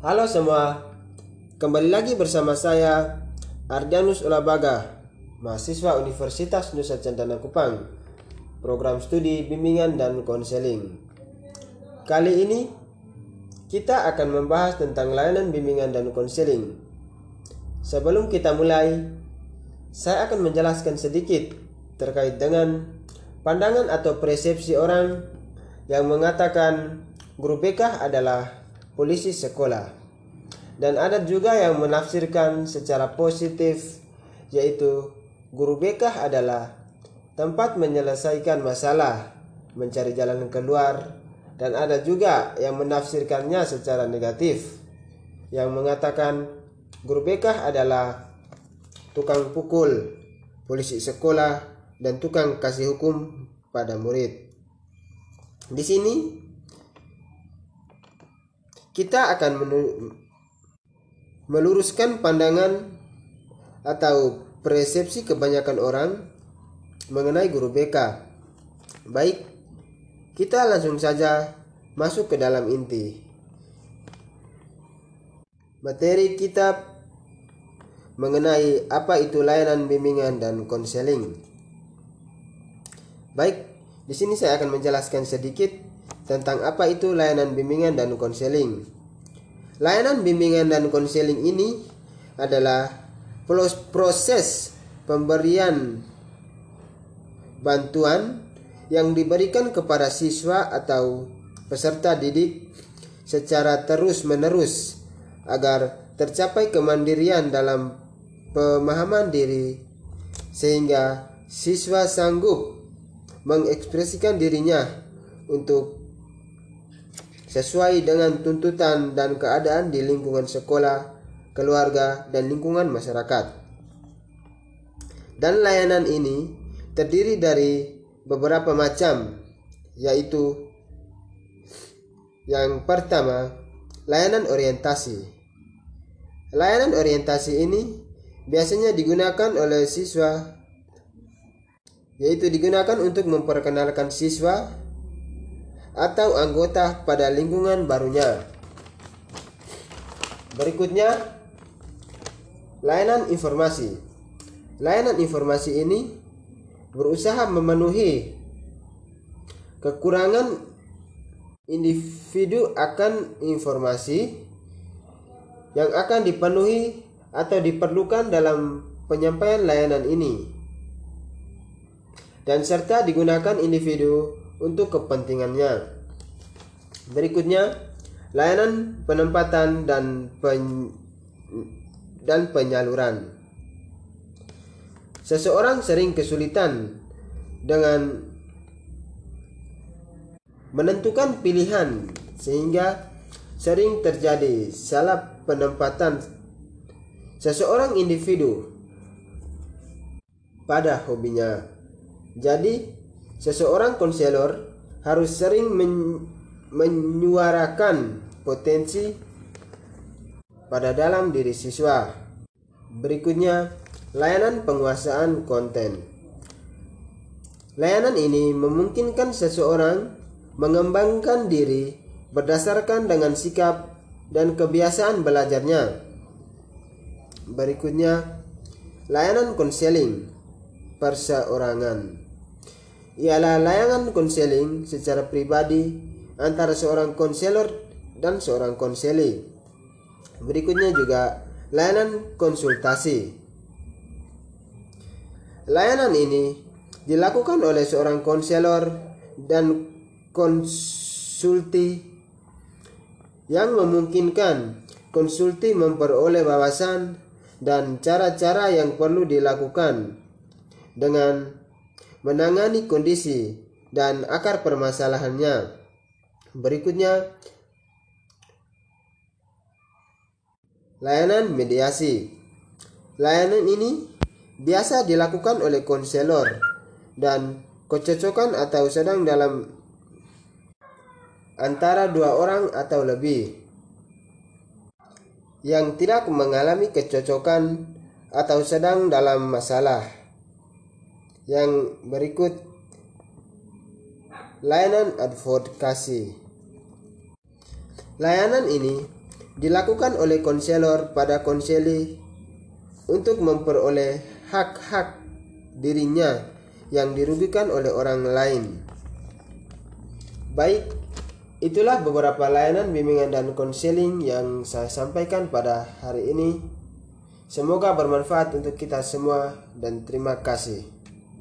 Halo semua, kembali lagi bersama saya Ardianus Ulabaga, mahasiswa Universitas Nusa Cendana Kupang, program studi bimbingan dan konseling. Kali ini kita akan membahas tentang layanan bimbingan dan konseling. Sebelum kita mulai, saya akan menjelaskan sedikit terkait dengan pandangan atau persepsi orang yang mengatakan guru BK adalah polisi sekolah. Dan ada juga yang menafsirkan secara positif yaitu guru BK adalah tempat menyelesaikan masalah, mencari jalan keluar dan ada juga yang menafsirkannya secara negatif yang mengatakan guru BK adalah tukang pukul, polisi sekolah dan tukang kasih hukum pada murid. Di sini kita akan meluruskan pandangan atau persepsi kebanyakan orang mengenai guru BK. Baik, kita langsung saja masuk ke dalam inti. Materi kitab mengenai apa itu layanan bimbingan dan konseling. Baik, di sini saya akan menjelaskan sedikit tentang apa itu layanan bimbingan dan konseling. Layanan bimbingan dan konseling ini adalah proses pemberian bantuan yang diberikan kepada siswa atau peserta didik secara terus-menerus agar tercapai kemandirian dalam pemahaman diri sehingga siswa sanggup mengekspresikan dirinya untuk sesuai dengan tuntutan dan keadaan di lingkungan sekolah, keluarga, dan lingkungan masyarakat. Dan layanan ini terdiri dari beberapa macam, yaitu yang pertama, layanan orientasi. Layanan orientasi ini biasanya digunakan oleh siswa yaitu digunakan untuk memperkenalkan siswa atau anggota pada lingkungan barunya. Berikutnya, layanan informasi. Layanan informasi ini berusaha memenuhi kekurangan individu akan informasi yang akan dipenuhi atau diperlukan dalam penyampaian layanan ini dan serta digunakan individu untuk kepentingannya. Berikutnya, layanan penempatan dan pen, dan penyaluran. Seseorang sering kesulitan dengan menentukan pilihan sehingga sering terjadi salah penempatan seseorang individu pada hobinya. Jadi, Seseorang konselor harus sering men menyuarakan potensi pada dalam diri siswa. Berikutnya, layanan penguasaan konten. Layanan ini memungkinkan seseorang mengembangkan diri berdasarkan dengan sikap dan kebiasaan belajarnya. Berikutnya, layanan konseling perseorangan ialah layanan konseling secara pribadi antara seorang konselor dan seorang konseli. Berikutnya juga layanan konsultasi. Layanan ini dilakukan oleh seorang konselor dan konsulti yang memungkinkan konsulti memperoleh wawasan dan cara-cara yang perlu dilakukan dengan menangani kondisi dan akar permasalahannya. Berikutnya, layanan mediasi. Layanan ini biasa dilakukan oleh konselor dan kecocokan atau sedang dalam antara dua orang atau lebih yang tidak mengalami kecocokan atau sedang dalam masalah. Yang berikut layanan advokasi. Layanan ini dilakukan oleh konselor pada konseli untuk memperoleh hak-hak dirinya yang dirugikan oleh orang lain. Baik, itulah beberapa layanan bimbingan dan konseling yang saya sampaikan pada hari ini. Semoga bermanfaat untuk kita semua dan terima kasih.